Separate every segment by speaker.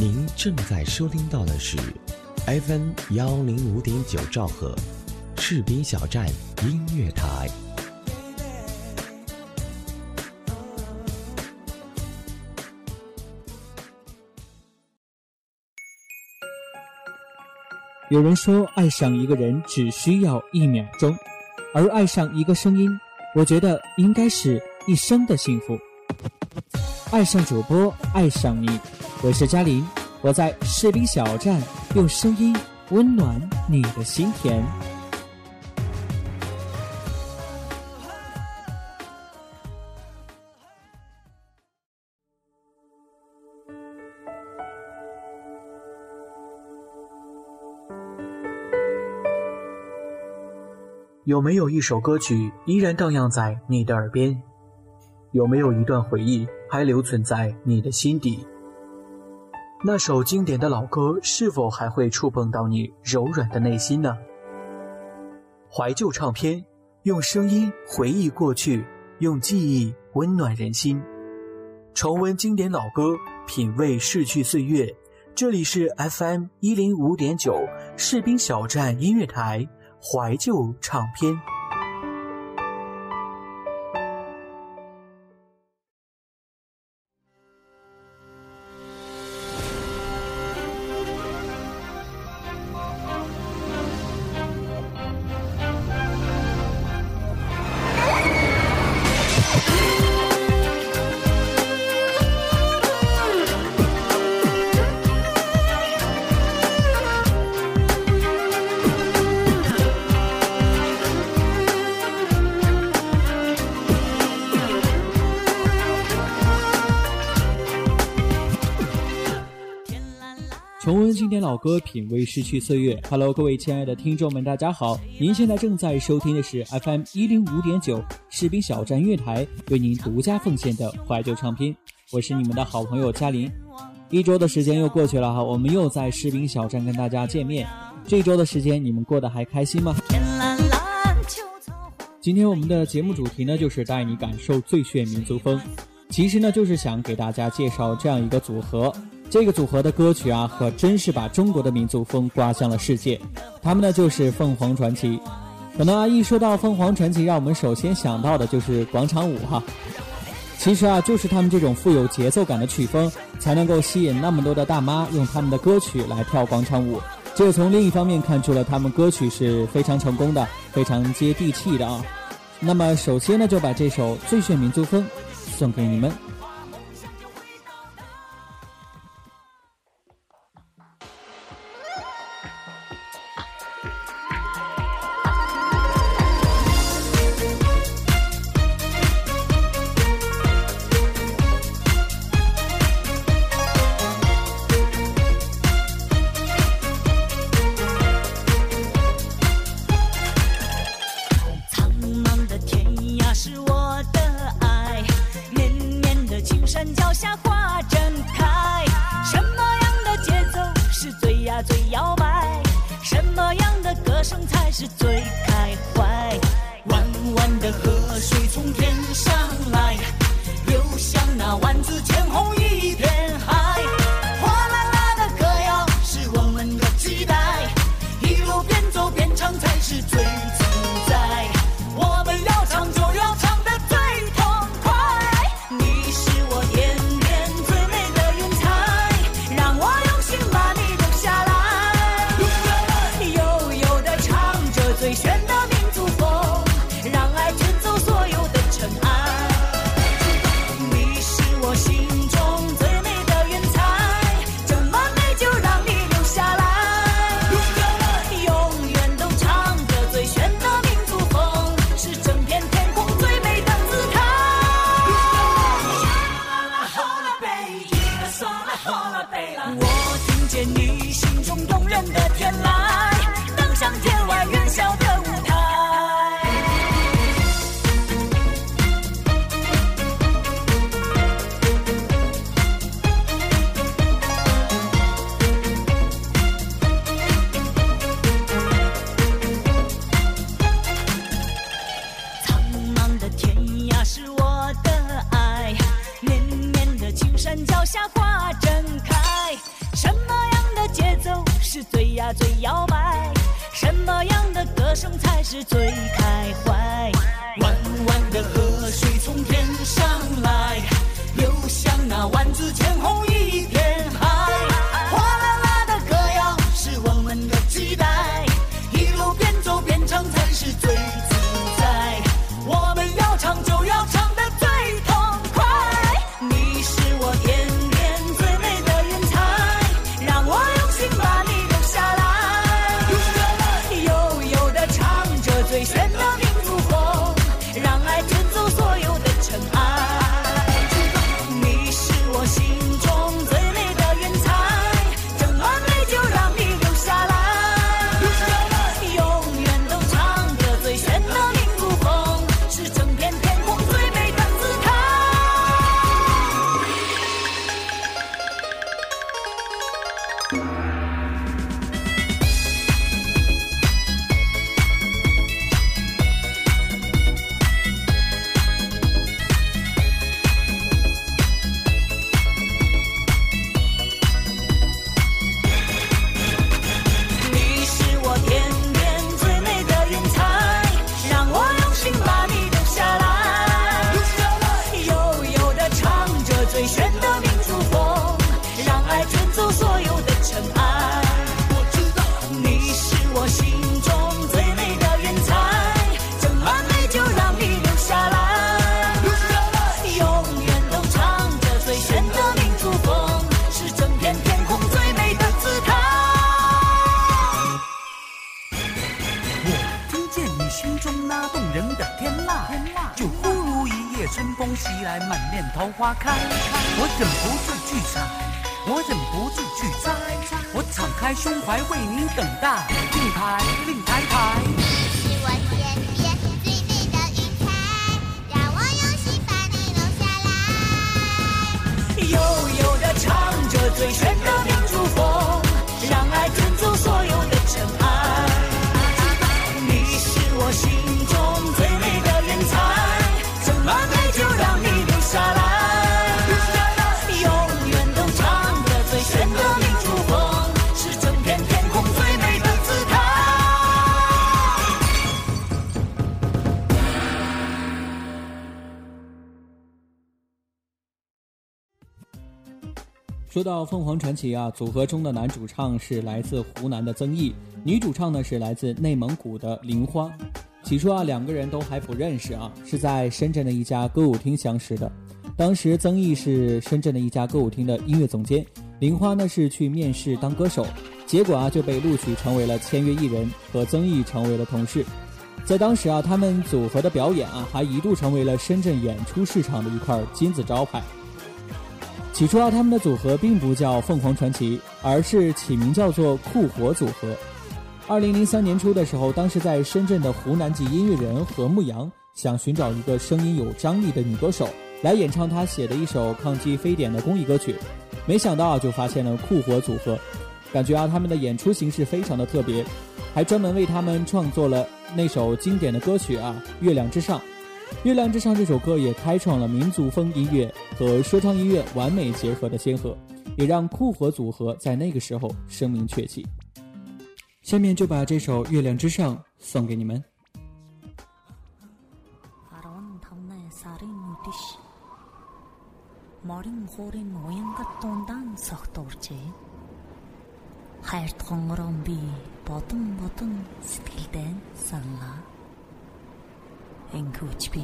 Speaker 1: 您正在收听到的是 FM 幺零五点九兆赫，士兵小站音乐台。
Speaker 2: 有人说，爱上一个人只需要一秒钟，而爱上一个声音，我觉得应该是一生的幸福。爱上主播，爱上你，我是嘉玲，我在士兵小站用声音温暖你的心田。
Speaker 3: 有没有一首歌曲依然荡漾在你的耳边？有没有一段回忆还留存在你的心底？那首经典的老歌是否还会触碰到你柔软的内心呢？怀旧唱片，用声音回忆过去，用记忆温暖人心，重温经典老歌，品味逝去岁月。这里是 FM 一零五点九士兵小站音乐台。怀旧唱片。
Speaker 2: 歌，品味逝去岁月。Hello，各位亲爱的听众们，大家好！您现在正在收听的是 FM 一零五点九士兵小站乐台为您独家奉献的怀旧唱片。我是你们的好朋友嘉林。一周的时间又过去了哈，我们又在士兵小站跟大家见面。这一周的时间，你们过得还开心吗？今天我们的节目主题呢，就是带你感受最炫民族风。其实呢，就是想给大家介绍这样一个组合。这个组合的歌曲啊，可真是把中国的民族风刮向了世界。他们呢，就是凤凰传奇。可能啊，一说到凤凰传奇，让我们首先想到的就是广场舞哈。其实啊，就是他们这种富有节奏感的曲风，才能够吸引那么多的大妈用他们的歌曲来跳广场舞。这从另一方面看出了他们歌曲是非常成功的，非常接地气的啊。那么，首先呢，就把这首《最炫民族风》送给你们。风袭来，满面
Speaker 4: 桃花开，我忍不住去采，我忍不住去摘，我敞开胸怀为你等待。令牌，令牌牌。
Speaker 5: 是我天边最美的云彩，让我用心把你留下
Speaker 2: 来。悠悠的唱着最炫的民族风，让爱卷走所有的尘埃。你是我心中最美的云彩，
Speaker 3: 说到凤凰传奇啊，组合中的男主唱是来自湖南的曾毅，女主唱呢是来自内蒙古的玲花。起初啊，两个人都还不认识啊，是在深圳的一家歌舞厅相识的。当时曾毅是深圳的一家歌舞厅的音乐总监，玲花呢是去面试当歌手，结果啊就被录取成为了签约艺人，和曾毅成为了同事。在当时啊，他们组合的表演啊，还一度成为了深圳演出市场的一块金字招牌。起初啊，他们的组合并不叫凤凰传奇，而是起名叫做酷火组合。二零零三年初的时候，当时在深圳的湖南籍音乐人何牧阳想寻找一个声音有张力的女歌手来演唱他写的一首抗击非典的公益歌曲，没想到就发现了酷火组合，感觉啊他们的演出形式非常的特别，还专门为他们创作了那首经典的歌曲啊《月亮之上》。《月亮之上》这首歌也开创了民族风音乐和说唱音乐完美结合的先河，也让酷火组合在那个时候声名鹊起。下面就把这首《月亮之上》送给你们。
Speaker 6: Энхүүч би Энгүүч би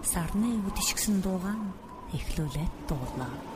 Speaker 6: сарны үдшигсэн дуугаан эхлүүлээд
Speaker 7: дуулнаа.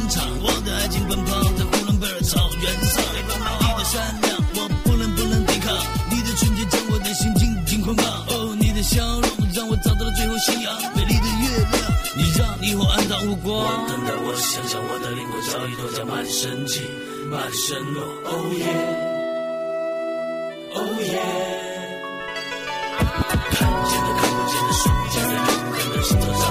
Speaker 7: 来琴传唱，我的爱情奔跑在呼伦贝尔草原上，你的善良我不能不能抵抗，你的纯洁将我的心紧紧捆绑，哦，你的笑容让我找到了最后信仰，美丽的月亮，你让你我暗淡无光。我等待，我想象，我的灵魂早已脱缰，满身气，满身落，哦耶，哦耶。看见的看不见的瞬间的永恒的星球上，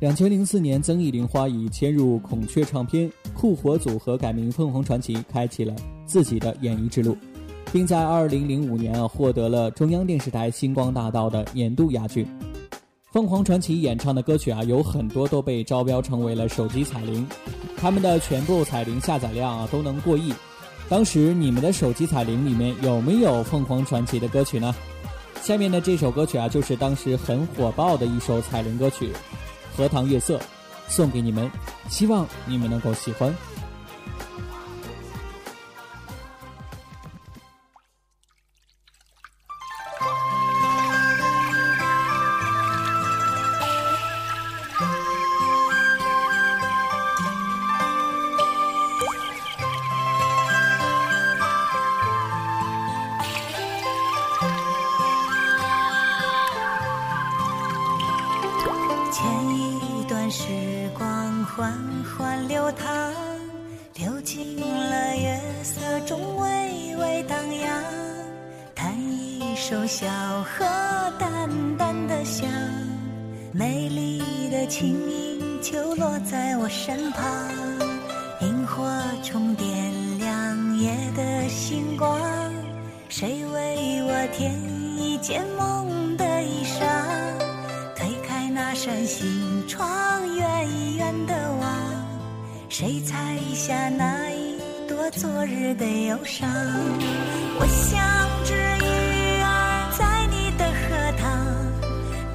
Speaker 3: 两千零四年，曾轶玲花以迁入孔雀唱片，酷火组合改名凤凰传奇，开启了自己的演艺之路，并在二零零五年啊获得了中央电视台星光大道的年度亚军。凤凰传奇演唱的歌曲啊，有很多都被招标成为了手机彩铃，他们的全部彩铃下载量啊都能过亿。当时你们的手机彩铃里面有没有凤凰传奇的歌曲呢？下面的这首歌曲啊，就是当时很火爆的一首彩铃歌曲。荷塘月色，送给你们，希望你们能够喜欢。
Speaker 6: 前一段时光缓缓流淌，流进了月色中微微荡漾。弹一首小河淡淡的香，美丽的琴音就落在我身旁。萤火虫点亮夜的星光，谁为我添一件梦？扇心窗，远远的望，谁采下那一朵昨日的忧伤？我像只鱼儿在你的荷塘，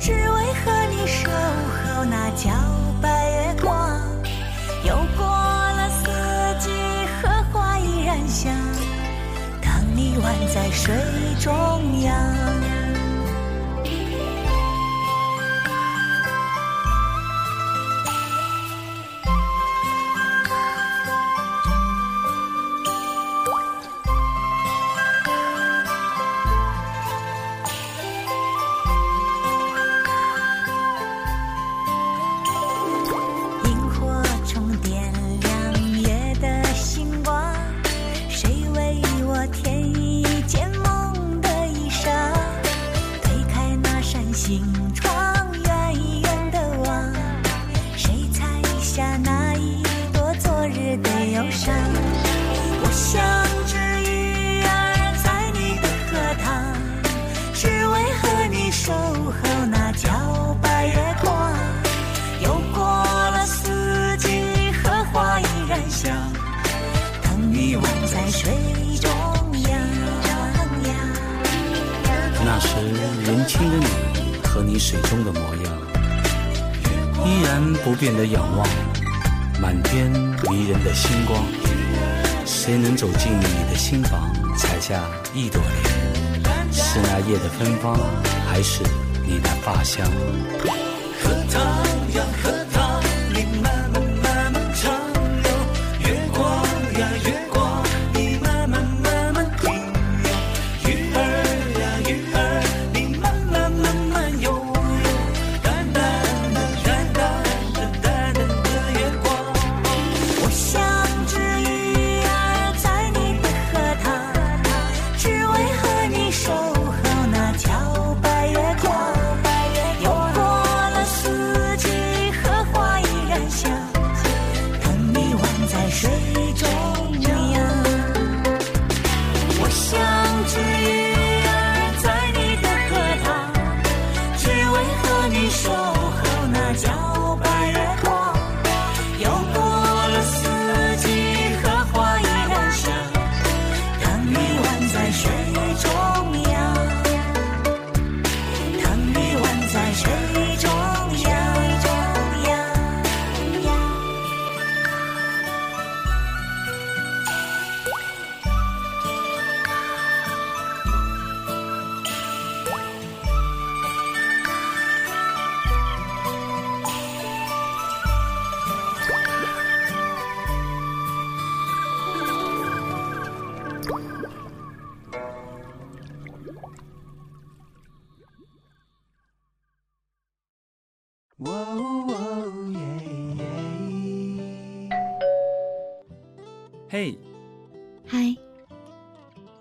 Speaker 6: 只为和你守候那皎白月光。又过了四季，荷花依然香，当你宛在水中央。
Speaker 8: 采下一朵莲？是那夜的芬芳，还是你的发香？
Speaker 6: 荷塘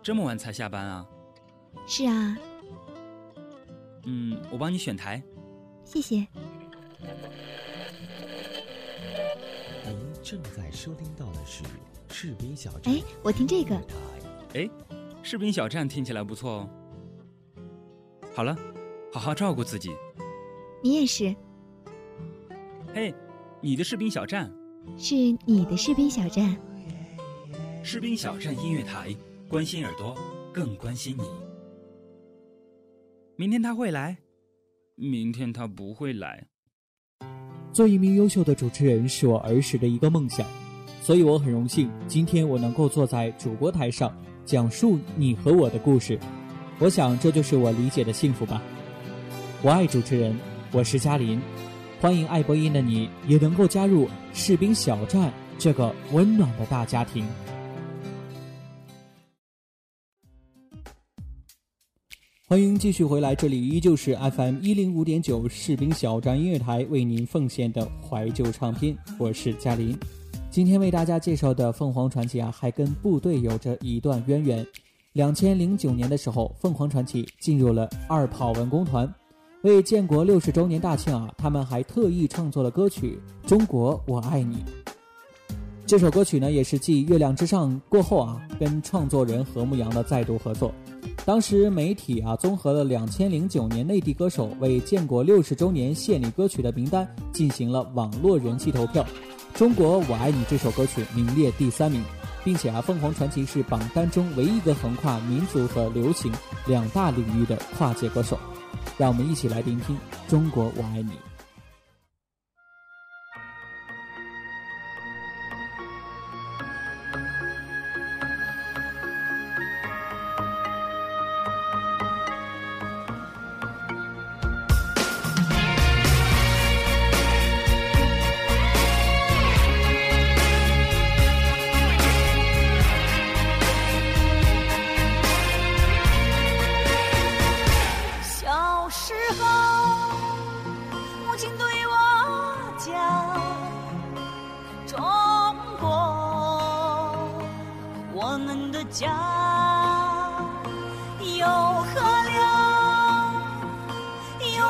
Speaker 9: 这么晚才下班啊？
Speaker 10: 是啊，
Speaker 9: 嗯，我帮你选台。
Speaker 10: 谢谢。
Speaker 1: 您正在收听到的是士兵小站。
Speaker 10: 哎，我听这个。
Speaker 9: 哎，士兵小站听起来不错哦。好了，好好照顾自己。
Speaker 10: 你也是，
Speaker 9: 嘿，你的士兵小站，
Speaker 10: 是你的士兵小站。
Speaker 9: 士兵小站音乐台，关心耳朵，更关心你。明天他会来，明天他不会来。
Speaker 3: 做一名优秀的主持人是我儿时的一个梦想，所以我很荣幸今天我能够坐在主播台上讲述你和我的故事。我想这就是我理解的幸福吧。我爱主持人，我是嘉林，欢迎爱播音的你也能够加入士兵小站这个温暖的大家庭。欢迎继续回来，这里依旧是 FM 一零五点九士兵小站音乐台为您奉献的怀旧唱片，我是嘉林。今天为大家介绍的凤凰传奇啊，还跟部队有着一段渊源。两千零九年的时候，凤凰传奇进入了二炮文工团，为建国六十周年大庆啊，他们还特意创作了歌曲《中国我爱你》。这首歌曲呢，也是继《月亮之上》过后啊，跟创作人何牧阳的再度合作。当时媒体啊，综合了两千零九年内地歌手为建国六十周年献礼歌曲的名单，进行了网络人气投票。《中国我爱你》这首歌曲名列第三名，并且啊，凤凰传奇是榜单中唯一一个横跨民族和流行两大领域的跨界歌手。让我们一起来聆听《中国我爱你》。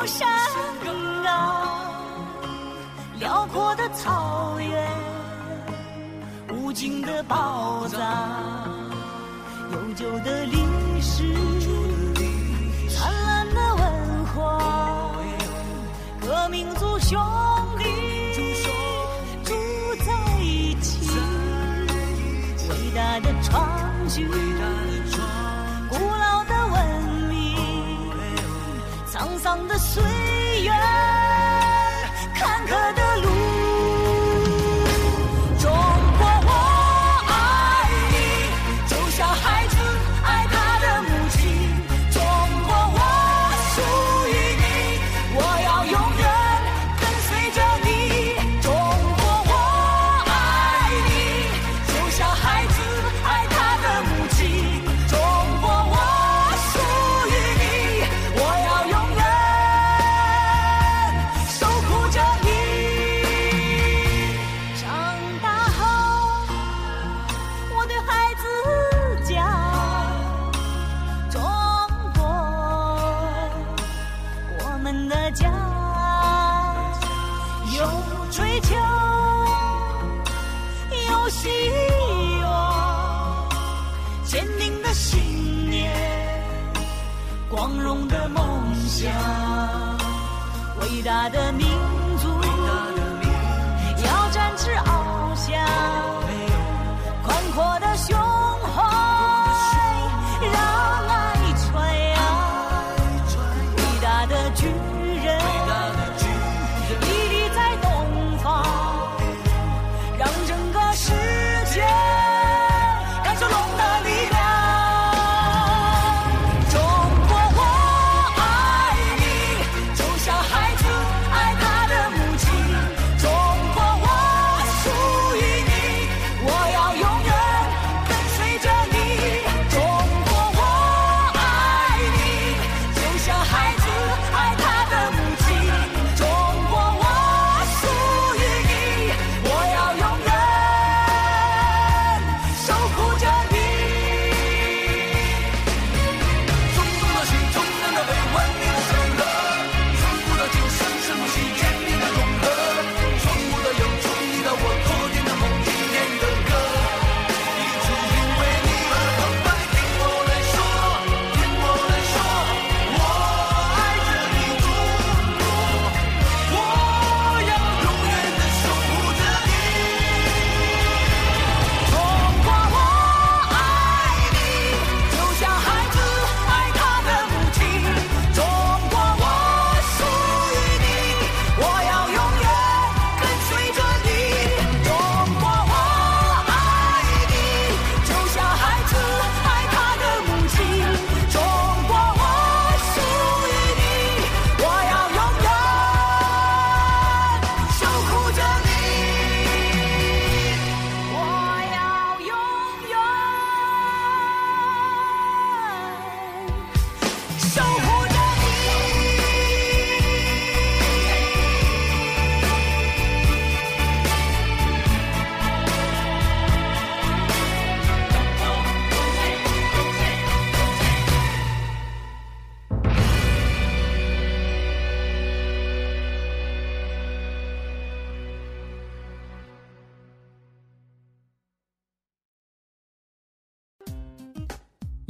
Speaker 2: 山高，辽阔的草原，无尽的宝藏，悠久的历史。”灿烂的文化，各民族兄弟住在一起，伟大的创举，沧桑的岁月，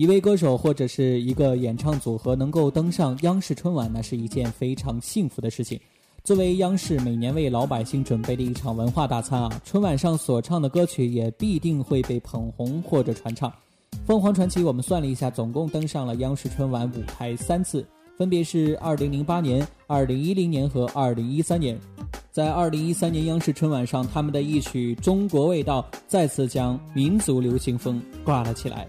Speaker 7: 一
Speaker 3: 位歌手或者是一个演唱组合能够登上央视春晚，那是一件非常幸福的事情。作为央视每年为老百姓准备的一场文化大餐啊，春晚上所唱的歌曲也必定会被捧红或者传唱。凤凰传奇，我们算了一下，总共登上了央视春晚舞台三次，分别是2008年、2010年和2013年。在2013年央视春晚上，他们的一曲《中国味道》再次将民族流行风挂了起来。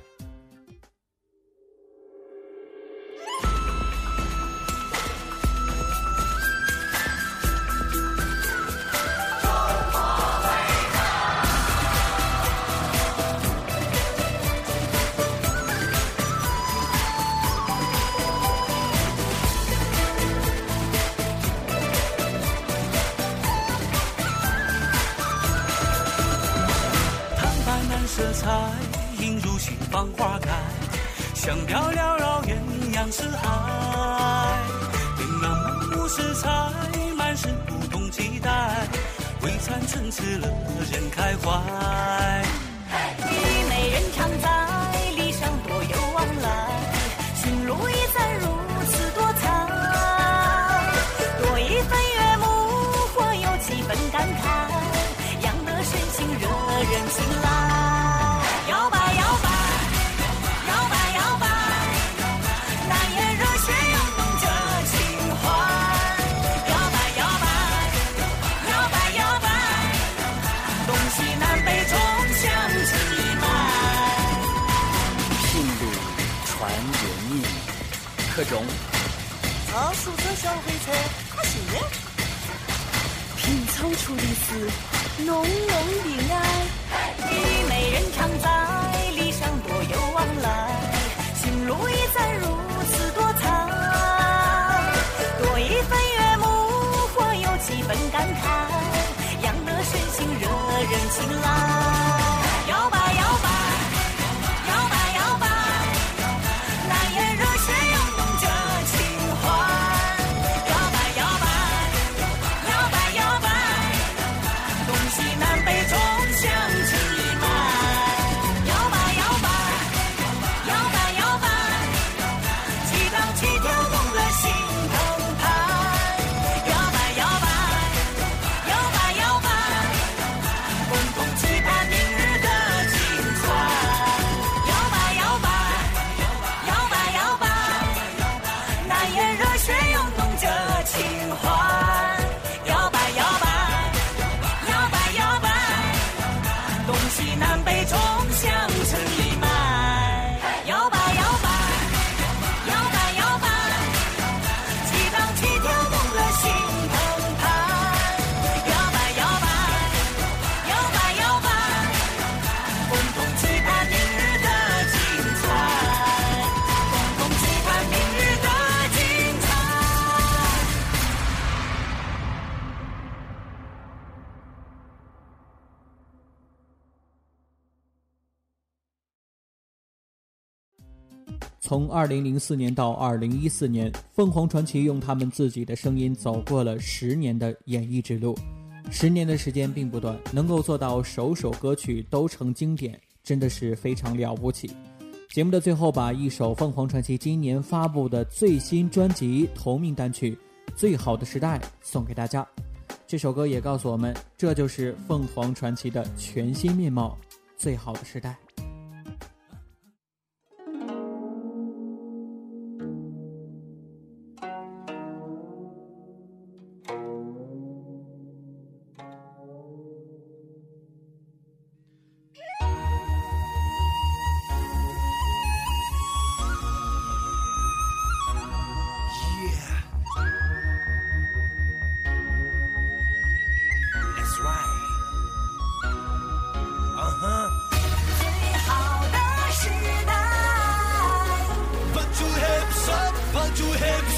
Speaker 11: 课中
Speaker 12: 草书者小灰车，可信的。
Speaker 2: 品草出的是浓浓的爱。虞美人常在，礼尚多有往来，心路一载如此多彩。多一份悦目，或有几分感慨，养得身心惹人青睐。
Speaker 3: 从二零零四年到二零一四年，凤凰传奇用他们自己的声音走过了十年的演艺之路。十年的时间并不短，能够做到首首歌曲都成经典，真的是非常了不起。节目的最后，把一首凤凰传奇今年发布的最新专辑同名单曲《最好的时代》送给大家。这首歌也告诉我们，这就是凤凰传奇的全新面貌，《最好的时代》。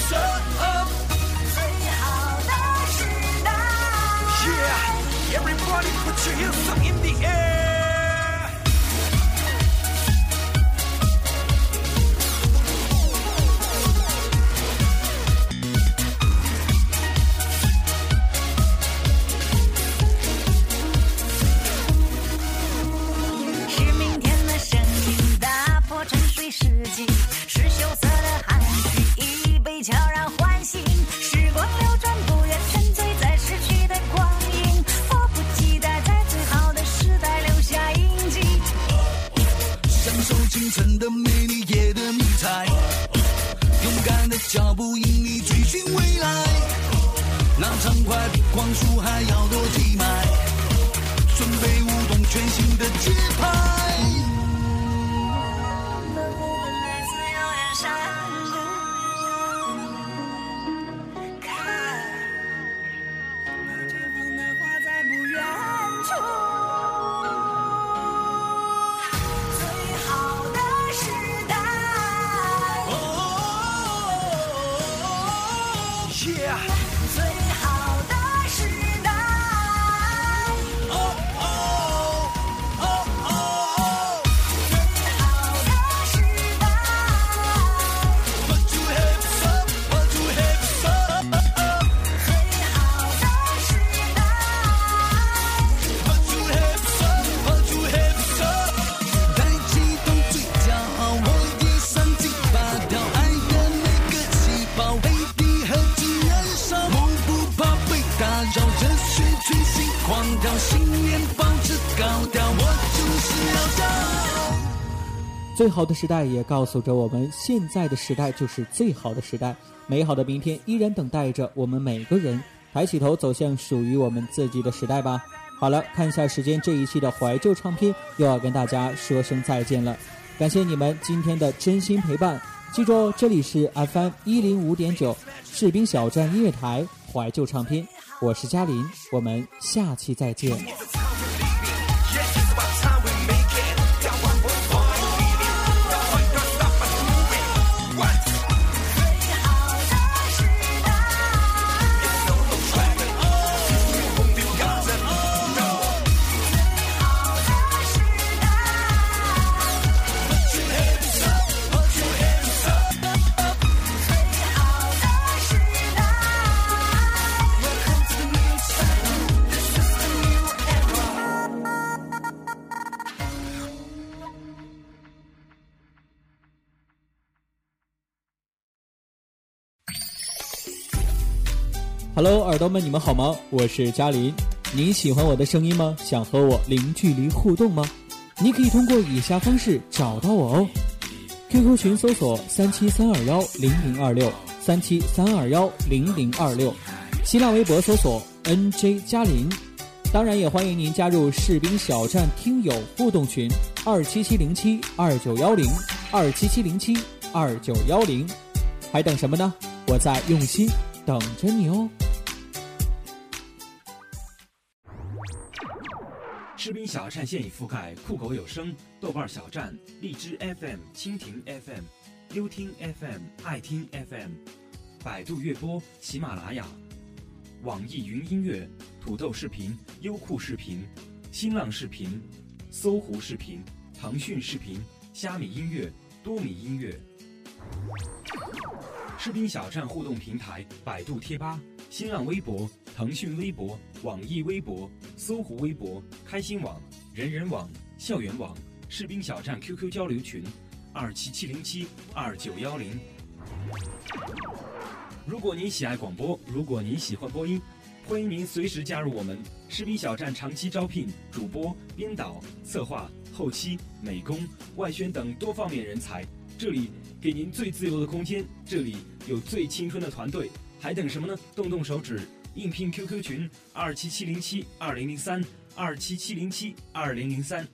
Speaker 13: suck up
Speaker 2: 最好的时代 yeah everybody put your hands up in the air
Speaker 3: 最好的时代也告诉着我们，现在的时代就是最好的时代，美好的明天依然等待着我们每个人。抬起头，走向属于我们自己的时代吧。好了，看一下时间，这一期的怀旧唱片又要跟大家说声再见了。感谢你们今天的真心陪伴，记住哦，这里是 FM 一零五点九士兵小站音乐台怀旧唱片，我是嘉林，我们下期再见。Hello，耳朵们，你们好吗？我是嘉林，你喜欢我的声音吗？想和我零距离互动吗？你可以通过以下方式找到我哦：QQ 群搜索三七三二幺零零二六三七三二幺零零二六，新浪微博搜索 NJ 嘉林，当然也欢迎您加入士兵小站听友互动群二七七零七二九幺零二七七零七二九幺零，还等什么呢？我在用心等着你哦。
Speaker 14: 士兵小站现已覆盖酷狗有声、豆瓣小站、荔枝 FM、蜻蜓 FM、优听 FM、爱听 FM、百度乐播、喜马拉雅、网易云音乐、土豆视频、优酷视频、新浪视频、搜狐视频、腾讯视频、虾米音乐、多米音乐、士兵小站互动平台：百度贴吧、新浪微博、腾讯微博、网易微博、搜狐微博、开心网、人人网、校园网。士兵小站 QQ 交流群：二七七零七二九幺零。如果您喜爱广播，如果您喜欢播音，欢迎您随时加入我们。士兵小站长期招聘主播、编导、策划、后期、美工、外宣等多方面人才，这里给您最自由的空间，这里有最青春的团队，还等什么呢？动动手指，应聘 QQ 群：二七七零七二零零三二七七零七二零零三。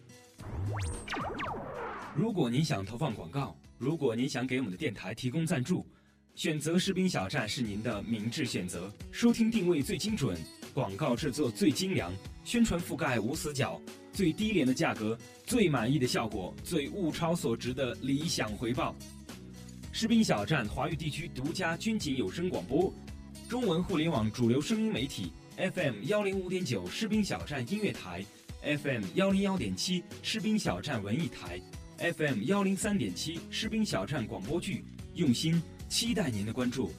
Speaker 14: 如果您想投放广告，如果您想给我们的电台提供赞助，选择士兵小站是您的明智选择。收听定位最精准，广告制作最精良，宣传覆盖无死角，最低廉的价格，最满意的效果，最物超所值的理想回报。士兵小站华语地区独家军警有声广播，中文互联网主流声音媒体 FM 幺零五点九士兵小站音乐台，FM 幺零幺点七士兵小站文艺台，FM 幺零三点七士兵小站广播剧，用心期待您的关注。